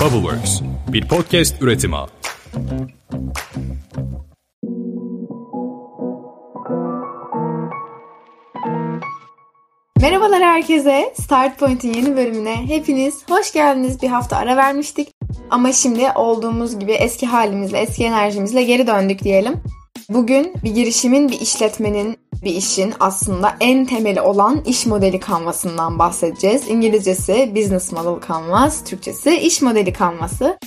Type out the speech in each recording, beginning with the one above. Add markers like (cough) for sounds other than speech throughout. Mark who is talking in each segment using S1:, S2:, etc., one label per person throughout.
S1: Bubbleworks, bir podcast üretimi.
S2: Merhabalar herkese. Start Point'in yeni bölümüne hepiniz hoş geldiniz. Bir hafta ara vermiştik. Ama şimdi olduğumuz gibi eski halimizle, eski enerjimizle geri döndük diyelim. Bugün bir girişimin, bir işletmenin, bir işin aslında en temeli olan iş modeli kanvasından bahsedeceğiz. İngilizcesi Business Model Canvas, Türkçesi iş modeli kanvası.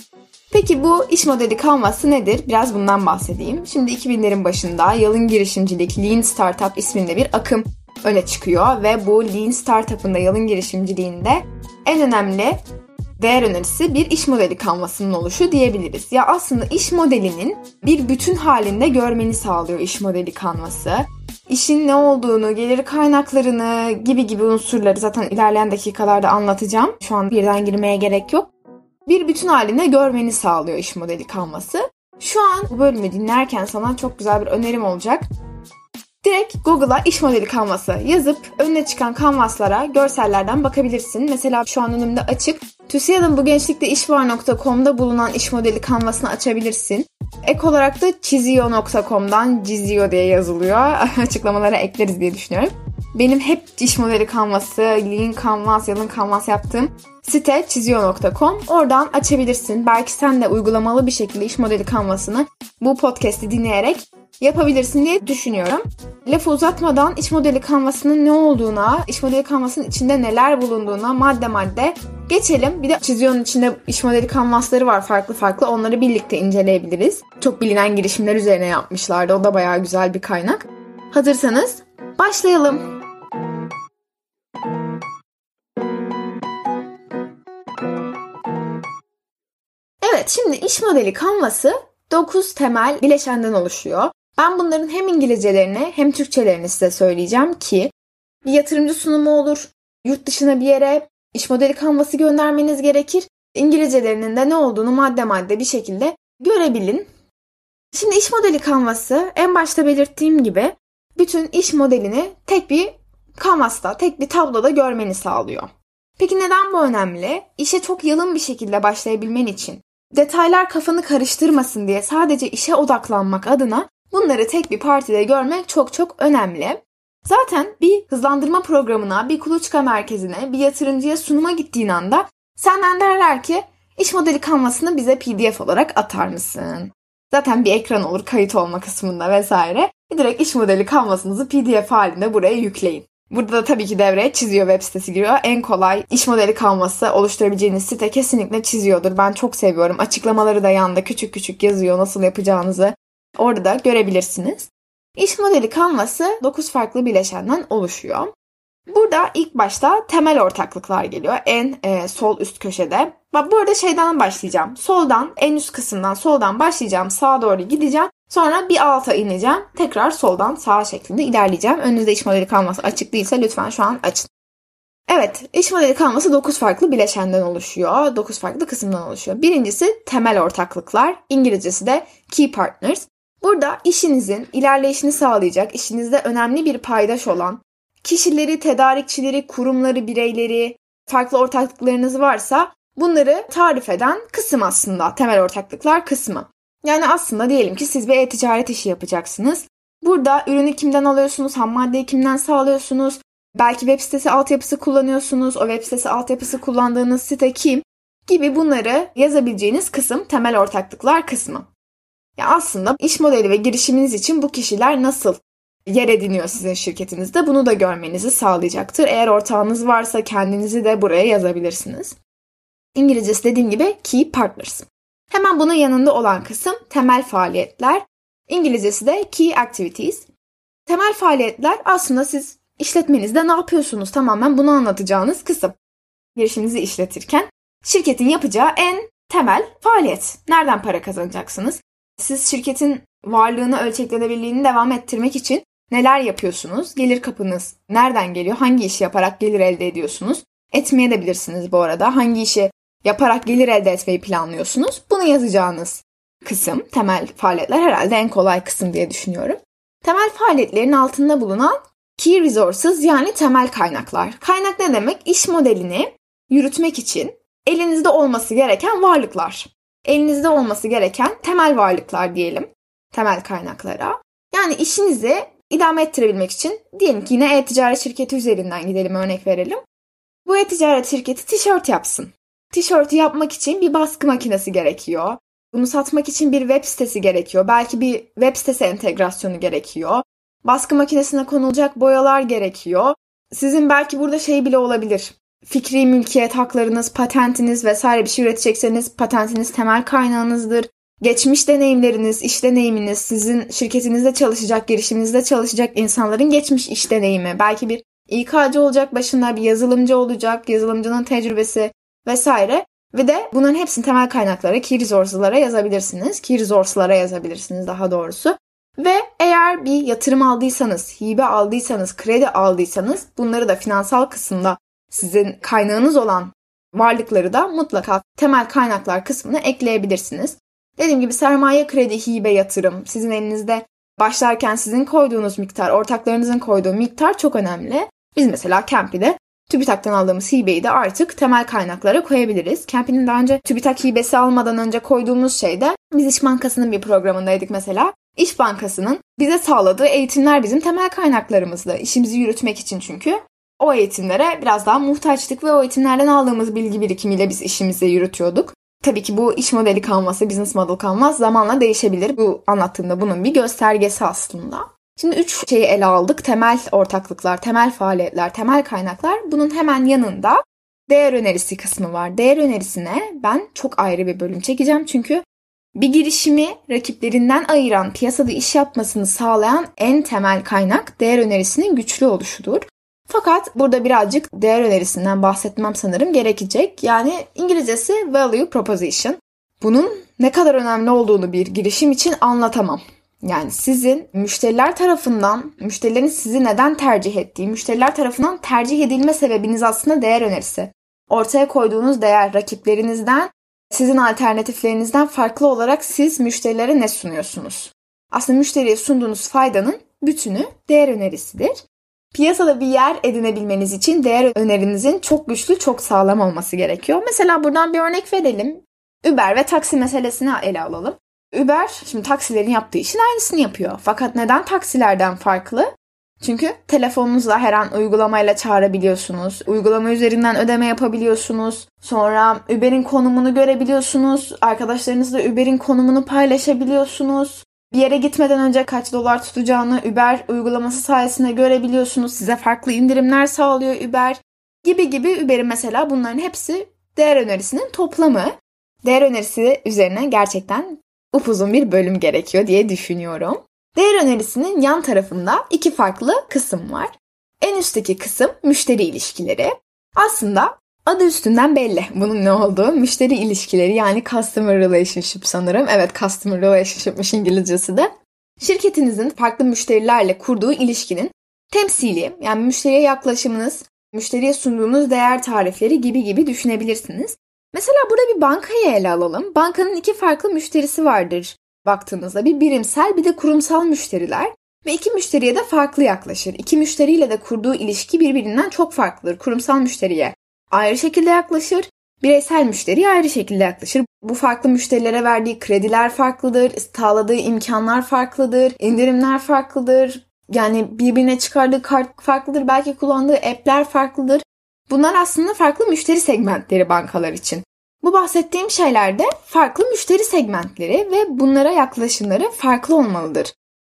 S2: Peki bu iş modeli kanvası nedir? Biraz bundan bahsedeyim. Şimdi 2000'lerin başında yalın girişimcilik, Lean Startup isminde bir akım öne çıkıyor ve bu Lean Startup'ın da yalın girişimciliğinde en önemli değer önerisi bir iş modeli kanvasının oluşu diyebiliriz. Ya aslında iş modelinin bir bütün halinde görmeni sağlıyor iş modeli kanvası. İşin ne olduğunu, gelir kaynaklarını gibi gibi unsurları zaten ilerleyen dakikalarda anlatacağım. Şu an birden girmeye gerek yok. Bir bütün halinde görmeni sağlıyor iş modeli kanvası. Şu an bu bölümü dinlerken sana çok güzel bir önerim olacak. Direkt Google'a iş modeli kanvası yazıp önüne çıkan kanvaslara görsellerden bakabilirsin. Mesela şu an önümde açık. TÜSİAD'ın bu gençlikte işvar.com'da bulunan iş modeli kanvasını açabilirsin. Ek olarak da çizio.com'dan Cizio diye yazılıyor. (laughs) Açıklamalara ekleriz diye düşünüyorum. Benim hep iş modeli kanvası, Lean Canvas, Yalın Canvas yaptığım site çizio.com. Oradan açabilirsin. Belki sen de uygulamalı bir şekilde iş modeli kanvasını bu podcast'i dinleyerek yapabilirsin diye düşünüyorum. Lafı uzatmadan iş modeli kanvasının ne olduğuna, iş modeli kanvasının içinde neler bulunduğuna madde madde geçelim. Bir de Çizio'nun içinde iş modeli kanvasları var farklı farklı. Onları birlikte inceleyebiliriz. Çok bilinen girişimler üzerine yapmışlardı. O da bayağı güzel bir kaynak. Hazırsanız başlayalım. Evet şimdi iş modeli kanvası 9 temel bileşenden oluşuyor. Ben bunların hem İngilizcelerini hem Türkçelerini size söyleyeceğim ki bir yatırımcı sunumu olur, yurt dışına bir yere iş modeli kanvası göndermeniz gerekir. İngilizcelerinin de ne olduğunu madde madde bir şekilde görebilin. Şimdi iş modeli kanvası en başta belirttiğim gibi bütün iş modelini tek bir kanvasta, tek bir tabloda görmeni sağlıyor. Peki neden bu önemli? İşe çok yalın bir şekilde başlayabilmen için detaylar kafanı karıştırmasın diye sadece işe odaklanmak adına bunları tek bir partide görmek çok çok önemli. Zaten bir hızlandırma programına, bir kuluçka merkezine, bir yatırımcıya sunuma gittiğin anda senden derler ki iş modeli kanvasını bize pdf olarak atar mısın? Zaten bir ekran olur kayıt olma kısmında vesaire. Direkt iş modeli kanvasınızı pdf halinde buraya yükleyin. Burada da tabii ki devreye çiziyor web sitesi giriyor. En kolay iş modeli kanvası oluşturabileceğiniz site kesinlikle çiziyordur. Ben çok seviyorum. Açıklamaları da yanında küçük küçük yazıyor nasıl yapacağınızı. Orada da görebilirsiniz. İş modeli kanvası 9 farklı bileşenden oluşuyor. Burada ilk başta temel ortaklıklar geliyor. En e, sol üst köşede. Bak bu arada şeyden başlayacağım. Soldan, en üst kısımdan soldan başlayacağım. Sağa doğru gideceğim. Sonra bir alta ineceğim. Tekrar soldan sağa şeklinde ilerleyeceğim. Önünüzde iş modeli kanvası açık değilse lütfen şu an açın. Evet, iş modeli kanvası 9 farklı bileşenden oluşuyor. 9 farklı kısımdan oluşuyor. Birincisi temel ortaklıklar. İngilizcesi de key partners. Burada işinizin ilerleyişini sağlayacak, işinizde önemli bir paydaş olan kişileri, tedarikçileri, kurumları, bireyleri, farklı ortaklıklarınız varsa bunları tarif eden kısım aslında temel ortaklıklar kısmı. Yani aslında diyelim ki siz bir e-ticaret işi yapacaksınız. Burada ürünü kimden alıyorsunuz, ham maddeyi kimden sağlıyorsunuz, belki web sitesi altyapısı kullanıyorsunuz, o web sitesi altyapısı kullandığınız site kim gibi bunları yazabileceğiniz kısım temel ortaklıklar kısmı. Ya aslında iş modeli ve girişiminiz için bu kişiler nasıl yer ediniyor sizin şirketinizde bunu da görmenizi sağlayacaktır. Eğer ortağınız varsa kendinizi de buraya yazabilirsiniz. İngilizcesi dediğim gibi key partners. Hemen bunun yanında olan kısım temel faaliyetler. İngilizcesi de key activities. Temel faaliyetler aslında siz işletmenizde ne yapıyorsunuz tamamen bunu anlatacağınız kısım. Girişiminizi işletirken şirketin yapacağı en temel faaliyet. Nereden para kazanacaksınız? Siz şirketin varlığını, ölçeklenebilirliğini devam ettirmek için neler yapıyorsunuz? Gelir kapınız nereden geliyor? Hangi işi yaparak gelir elde ediyorsunuz? Etmeye de bilirsiniz bu arada. Hangi işi yaparak gelir elde etmeyi planlıyorsunuz? Bunu yazacağınız kısım, temel faaliyetler herhalde en kolay kısım diye düşünüyorum. Temel faaliyetlerin altında bulunan key resources yani temel kaynaklar. Kaynak ne demek? İş modelini yürütmek için elinizde olması gereken varlıklar. Elinizde olması gereken temel varlıklar diyelim. Temel kaynaklara. Yani işinizi idame ettirebilmek için diyelim ki yine e-ticaret şirketi üzerinden gidelim örnek verelim. Bu e-ticaret şirketi tişört yapsın. Tişörtü yapmak için bir baskı makinesi gerekiyor. Bunu satmak için bir web sitesi gerekiyor. Belki bir web sitesi entegrasyonu gerekiyor. Baskı makinesine konulacak boyalar gerekiyor. Sizin belki burada şey bile olabilir. Fikri mülkiyet haklarınız, patentiniz vesaire bir şey üretecekseniz patentiniz temel kaynağınızdır. Geçmiş deneyimleriniz, iş deneyiminiz, sizin şirketinizde çalışacak, girişiminizde çalışacak insanların geçmiş iş deneyimi. Belki bir İK'cı olacak başında bir yazılımcı olacak, yazılımcının tecrübesi vesaire. Ve de bunların hepsini temel kaynaklara, key resource'lara yazabilirsiniz. Key resource'lara yazabilirsiniz daha doğrusu. Ve eğer bir yatırım aldıysanız, hibe aldıysanız, kredi aldıysanız bunları da finansal kısımda sizin kaynağınız olan varlıkları da mutlaka temel kaynaklar kısmına ekleyebilirsiniz. Dediğim gibi sermaye, kredi, hibe, yatırım sizin elinizde başlarken sizin koyduğunuz miktar, ortaklarınızın koyduğu miktar çok önemli. Biz mesela Campy'de TÜBİTAK'tan aldığımız hibeyi de artık temel kaynaklara koyabiliriz. Campy'nin daha önce TÜBİTAK hibesi almadan önce koyduğumuz şey de biz İş Bankası'nın bir programındaydık mesela. İş Bankası'nın bize sağladığı eğitimler bizim temel kaynaklarımızdı. İşimizi yürütmek için çünkü o eğitimlere biraz daha muhtaçtık ve o eğitimlerden aldığımız bilgi birikimiyle biz işimizi yürütüyorduk. Tabii ki bu iş modeli kanvası, business model kanvas zamanla değişebilir. Bu anlattığımda bunun bir göstergesi aslında. Şimdi üç şeyi ele aldık. Temel ortaklıklar, temel faaliyetler, temel kaynaklar. Bunun hemen yanında değer önerisi kısmı var. Değer önerisine ben çok ayrı bir bölüm çekeceğim. Çünkü bir girişimi rakiplerinden ayıran, piyasada iş yapmasını sağlayan en temel kaynak değer önerisinin güçlü oluşudur. Fakat burada birazcık değer önerisinden bahsetmem sanırım gerekecek. Yani İngilizcesi value proposition. Bunun ne kadar önemli olduğunu bir girişim için anlatamam. Yani sizin müşteriler tarafından, müşterilerin sizi neden tercih ettiği, müşteriler tarafından tercih edilme sebebiniz aslında değer önerisi. Ortaya koyduğunuz değer rakiplerinizden, sizin alternatiflerinizden farklı olarak siz müşterilere ne sunuyorsunuz? Aslında müşteriye sunduğunuz faydanın bütünü değer önerisidir. Piyasada bir yer edinebilmeniz için değer önerinizin çok güçlü, çok sağlam olması gerekiyor. Mesela buradan bir örnek verelim. Uber ve taksi meselesini ele alalım. Uber şimdi taksilerin yaptığı işin aynısını yapıyor. Fakat neden taksilerden farklı? Çünkü telefonunuzla her an uygulamayla çağırabiliyorsunuz. Uygulama üzerinden ödeme yapabiliyorsunuz. Sonra Uber'in konumunu görebiliyorsunuz. Arkadaşlarınızla Uber'in konumunu paylaşabiliyorsunuz. Bir yere gitmeden önce kaç dolar tutacağını Uber uygulaması sayesinde görebiliyorsunuz. Size farklı indirimler sağlıyor Uber. Gibi gibi Uber'in mesela bunların hepsi değer önerisinin toplamı. Değer önerisi üzerine gerçekten upuzun bir bölüm gerekiyor diye düşünüyorum. Değer önerisinin yan tarafında iki farklı kısım var. En üstteki kısım müşteri ilişkileri. Aslında adı üstünden belli bunun ne olduğu. Müşteri ilişkileri yani customer relationship sanırım. Evet customer relationshipmiş İngilizcesi de. Şirketinizin farklı müşterilerle kurduğu ilişkinin temsili yani müşteriye yaklaşımınız, müşteriye sunduğunuz değer tarifleri gibi gibi düşünebilirsiniz. Mesela burada bir bankayı ele alalım. Bankanın iki farklı müşterisi vardır baktığınızda. Bir birimsel bir de kurumsal müşteriler. Ve iki müşteriye de farklı yaklaşır. İki müşteriyle de kurduğu ilişki birbirinden çok farklıdır. Kurumsal müşteriye ayrı şekilde yaklaşır. Bireysel müşteriye ayrı şekilde yaklaşır. Bu farklı müşterilere verdiği krediler farklıdır, sağladığı imkanlar farklıdır, indirimler farklıdır. Yani birbirine çıkardığı kart farklıdır, belki kullandığı app'ler farklıdır. Bunlar aslında farklı müşteri segmentleri bankalar için. Bu bahsettiğim şeylerde farklı müşteri segmentleri ve bunlara yaklaşımları farklı olmalıdır.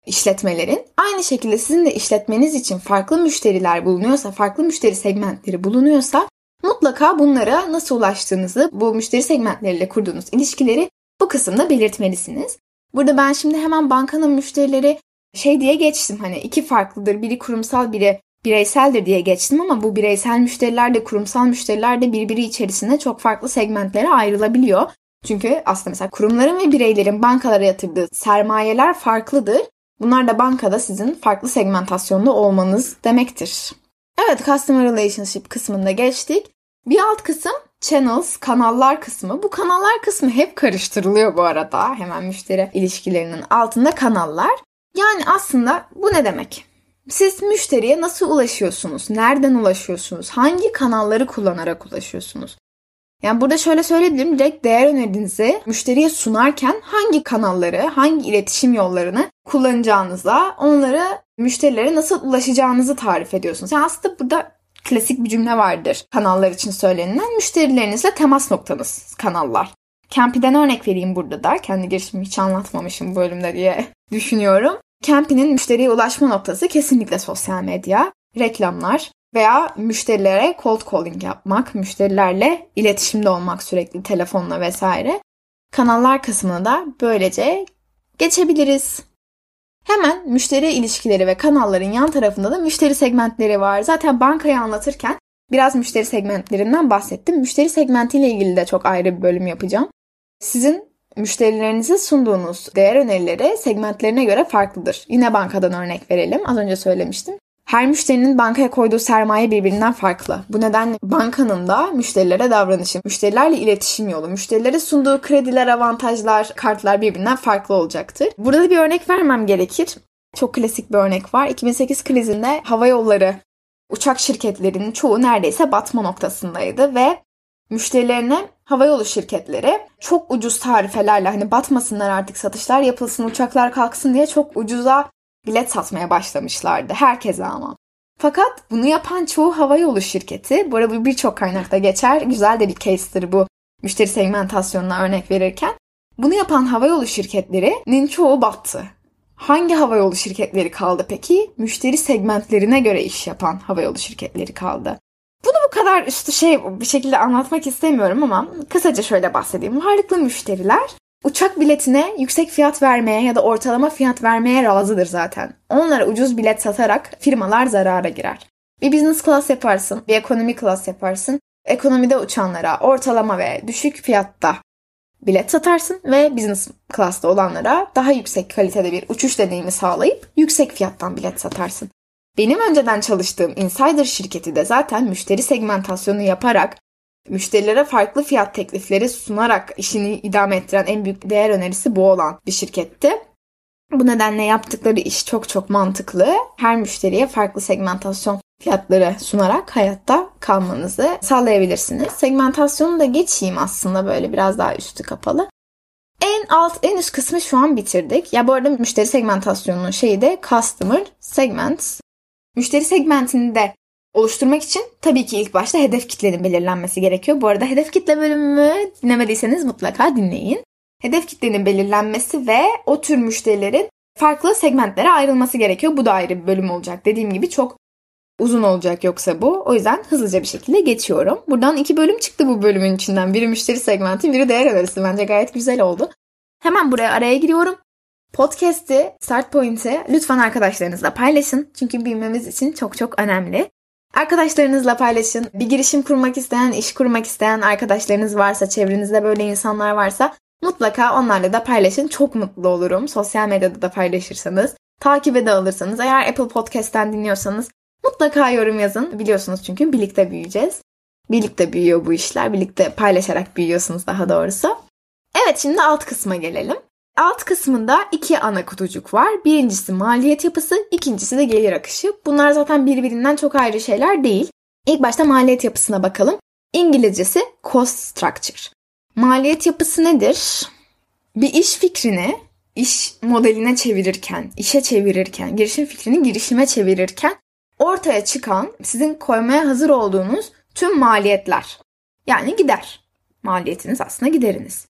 S2: İşletmelerin aynı şekilde sizin de işletmeniz için farklı müşteriler bulunuyorsa, farklı müşteri segmentleri bulunuyorsa mutlaka bunlara nasıl ulaştığınızı, bu müşteri segmentleriyle kurduğunuz ilişkileri bu kısımda belirtmelisiniz. Burada ben şimdi hemen bankanın müşterileri şey diye geçtim hani iki farklıdır. Biri kurumsal biri bireyseldir diye geçtim ama bu bireysel müşteriler de kurumsal müşteriler de birbiri içerisinde çok farklı segmentlere ayrılabiliyor. Çünkü aslında mesela kurumların ve bireylerin bankalara yatırdığı sermayeler farklıdır. Bunlar da bankada sizin farklı segmentasyonda olmanız demektir. Evet, Customer Relationship kısmında geçtik. Bir alt kısım channels, kanallar kısmı. Bu kanallar kısmı hep karıştırılıyor bu arada. Hemen müşteri ilişkilerinin altında kanallar. Yani aslında bu ne demek? Siz müşteriye nasıl ulaşıyorsunuz? Nereden ulaşıyorsunuz? Hangi kanalları kullanarak ulaşıyorsunuz? Yani burada şöyle söyleyebilirim. Direkt değer önerinizi müşteriye sunarken hangi kanalları, hangi iletişim yollarını kullanacağınızla onları müşterilere nasıl ulaşacağınızı tarif ediyorsunuz. Yani aslında burada klasik bir cümle vardır kanallar için söylenilen. Müşterilerinizle temas noktanız kanallar. Campy'den örnek vereyim burada da. Kendi girişimimi hiç anlatmamışım bu bölümde diye (laughs) düşünüyorum. Campy'nin müşteriye ulaşma noktası kesinlikle sosyal medya, reklamlar veya müşterilere cold calling yapmak, müşterilerle iletişimde olmak sürekli telefonla vesaire. Kanallar kısmına da böylece geçebiliriz. Hemen müşteri ilişkileri ve kanalların yan tarafında da müşteri segmentleri var. Zaten bankayı anlatırken biraz müşteri segmentlerinden bahsettim. Müşteri segmentiyle ilgili de çok ayrı bir bölüm yapacağım. Sizin müşterilerinize sunduğunuz değer önerileri segmentlerine göre farklıdır. Yine bankadan örnek verelim. Az önce söylemiştim. Her müşterinin bankaya koyduğu sermaye birbirinden farklı. Bu nedenle bankanın da müşterilere davranışı, müşterilerle iletişim yolu, müşterilere sunduğu krediler, avantajlar, kartlar birbirinden farklı olacaktır. Burada bir örnek vermem gerekir. Çok klasik bir örnek var. 2008 krizinde hava yolları uçak şirketlerinin çoğu neredeyse batma noktasındaydı ve müşterilerine havayolu şirketleri çok ucuz tarifelerle hani batmasınlar artık satışlar yapılsın uçaklar kalksın diye çok ucuza bilet satmaya başlamışlardı. Herkese ama. Fakat bunu yapan çoğu havayolu şirketi, bu arada birçok kaynakta geçer, güzel de bir case'tir bu müşteri segmentasyonuna örnek verirken. Bunu yapan havayolu şirketlerinin çoğu battı. Hangi havayolu şirketleri kaldı peki? Müşteri segmentlerine göre iş yapan havayolu şirketleri kaldı. Bunu bu kadar üstü şey bir şekilde anlatmak istemiyorum ama kısaca şöyle bahsedeyim. Varlıklı müşteriler uçak biletine yüksek fiyat vermeye ya da ortalama fiyat vermeye razıdır zaten. Onlara ucuz bilet satarak firmalar zarara girer. Bir business class yaparsın, bir ekonomi class yaparsın. Ekonomide uçanlara ortalama ve düşük fiyatta bilet satarsın ve business class'ta olanlara daha yüksek kalitede bir uçuş deneyimi sağlayıp yüksek fiyattan bilet satarsın. Benim önceden çalıştığım Insider şirketi de zaten müşteri segmentasyonu yaparak müşterilere farklı fiyat teklifleri sunarak işini idame ettiren en büyük değer önerisi bu olan bir şirketti. Bu nedenle yaptıkları iş çok çok mantıklı. Her müşteriye farklı segmentasyon fiyatları sunarak hayatta kalmanızı sağlayabilirsiniz. Segmentasyonu da geçeyim aslında böyle biraz daha üstü kapalı. En alt, en üst kısmı şu an bitirdik. Ya bu arada müşteri segmentasyonunun şeyi de Customer Segments. Müşteri segmentini de oluşturmak için tabii ki ilk başta hedef kitlenin belirlenmesi gerekiyor. Bu arada hedef kitle bölümümü dinlemediyseniz mutlaka dinleyin. Hedef kitlenin belirlenmesi ve o tür müşterilerin farklı segmentlere ayrılması gerekiyor. Bu da ayrı bir bölüm olacak. Dediğim gibi çok uzun olacak yoksa bu. O yüzden hızlıca bir şekilde geçiyorum. Buradan iki bölüm çıktı bu bölümün içinden. Biri müşteri segmenti, biri değer önerisi. Bence gayet güzel oldu. Hemen buraya araya giriyorum. Podcast'i, Start Point'i lütfen arkadaşlarınızla paylaşın. Çünkü bilmemiz için çok çok önemli. Arkadaşlarınızla paylaşın. Bir girişim kurmak isteyen, iş kurmak isteyen arkadaşlarınız varsa, çevrenizde böyle insanlar varsa mutlaka onlarla da paylaşın. Çok mutlu olurum. Sosyal medyada da paylaşırsanız. Takibe de alırsanız. Eğer Apple Podcast'ten dinliyorsanız mutlaka yorum yazın. Biliyorsunuz çünkü birlikte büyüyeceğiz. Birlikte büyüyor bu işler. Birlikte paylaşarak büyüyorsunuz daha doğrusu. Evet şimdi alt kısma gelelim. Alt kısmında iki ana kutucuk var. Birincisi maliyet yapısı, ikincisi de gelir akışı. Bunlar zaten birbirinden çok ayrı şeyler değil. İlk başta maliyet yapısına bakalım. İngilizcesi cost structure. Maliyet yapısı nedir? Bir iş fikrini iş modeline çevirirken, işe çevirirken, girişim fikrini girişime çevirirken ortaya çıkan sizin koymaya hazır olduğunuz tüm maliyetler. Yani gider. Maliyetiniz aslında gideriniz.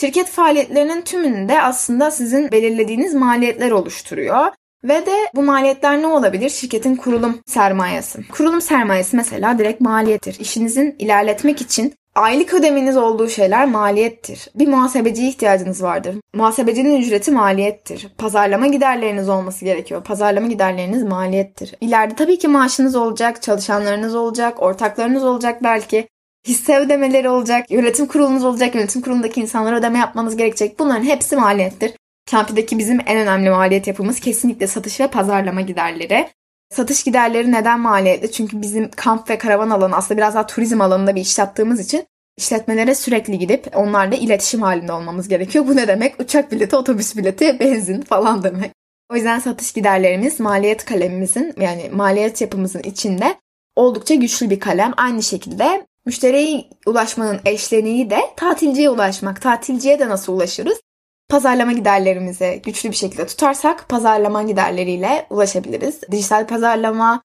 S2: Şirket faaliyetlerinin tümünde aslında sizin belirlediğiniz maliyetler oluşturuyor. Ve de bu maliyetler ne olabilir? Şirketin kurulum sermayesi. Kurulum sermayesi mesela direkt maliyettir. İşinizin ilerletmek için aylık ödemeniz olduğu şeyler maliyettir. Bir muhasebeciye ihtiyacınız vardır. Muhasebecinin ücreti maliyettir. Pazarlama giderleriniz olması gerekiyor. Pazarlama giderleriniz maliyettir. İleride tabii ki maaşınız olacak, çalışanlarınız olacak, ortaklarınız olacak belki hisse ödemeleri olacak, yönetim kurulunuz olacak, yönetim kurulundaki insanlara ödeme yapmanız gerekecek. Bunların hepsi maliyettir. Campi'deki bizim en önemli maliyet yapımız kesinlikle satış ve pazarlama giderleri. Satış giderleri neden maliyetli? Çünkü bizim kamp ve karavan alanı aslında biraz daha turizm alanında bir iş yaptığımız için işletmelere sürekli gidip onlarla iletişim halinde olmamız gerekiyor. Bu ne demek? Uçak bileti, otobüs bileti, benzin falan demek. O yüzden satış giderlerimiz maliyet kalemimizin yani maliyet yapımızın içinde oldukça güçlü bir kalem. Aynı şekilde Müşteriye ulaşmanın eşleniği de tatilciye ulaşmak. Tatilciye de nasıl ulaşırız? Pazarlama giderlerimizi güçlü bir şekilde tutarsak pazarlama giderleriyle ulaşabiliriz. Dijital pazarlama,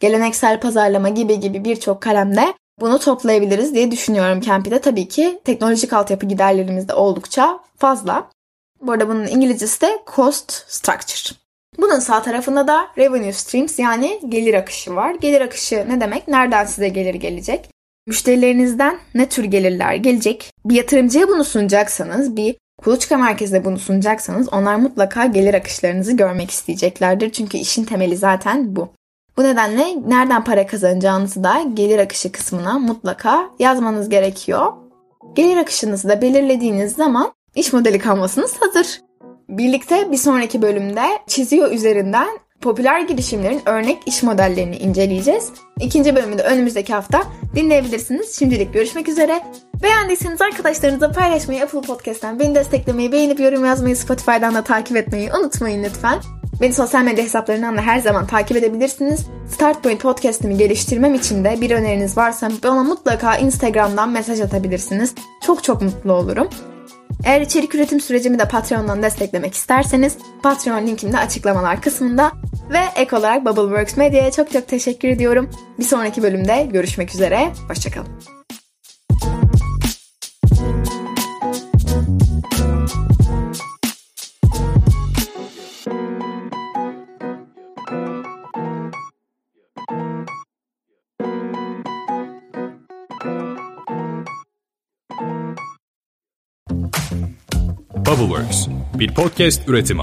S2: geleneksel pazarlama gibi gibi birçok kalemde bunu toplayabiliriz diye düşünüyorum Campy'de. Tabii ki teknolojik altyapı giderlerimiz de oldukça fazla. Bu arada bunun İngilizcesi de cost structure. Bunun sağ tarafında da revenue streams yani gelir akışı var. Gelir akışı ne demek? Nereden size gelir gelecek? Müşterilerinizden ne tür gelirler gelecek? Bir yatırımcıya bunu sunacaksanız, bir kuluçka merkezine bunu sunacaksanız onlar mutlaka gelir akışlarınızı görmek isteyeceklerdir. Çünkü işin temeli zaten bu. Bu nedenle nereden para kazanacağınızı da gelir akışı kısmına mutlaka yazmanız gerekiyor. Gelir akışınızı da belirlediğiniz zaman iş modeli kanvasınız hazır. Birlikte bir sonraki bölümde çiziyor üzerinden popüler girişimlerin örnek iş modellerini inceleyeceğiz. İkinci bölümü de önümüzdeki hafta dinleyebilirsiniz. Şimdilik görüşmek üzere. Beğendiyseniz arkadaşlarınızla paylaşmayı, Apple Podcast'ten beni desteklemeyi, beğenip yorum yazmayı, Spotify'dan da takip etmeyi unutmayın lütfen. Beni sosyal medya hesaplarından da her zaman takip edebilirsiniz. Startpoint podcast'imi geliştirmem için de bir öneriniz varsa bana mutlaka Instagram'dan mesaj atabilirsiniz. Çok çok mutlu olurum. Eğer içerik üretim sürecimi de Patreon'dan desteklemek isterseniz Patreon linkim de açıklamalar kısmında ve ek olarak Bubbleworks Medya'ya çok çok teşekkür ediyorum. Bir sonraki bölümde görüşmek üzere. Hoşçakalın.
S1: Bubbleworks bir podcast üretimi.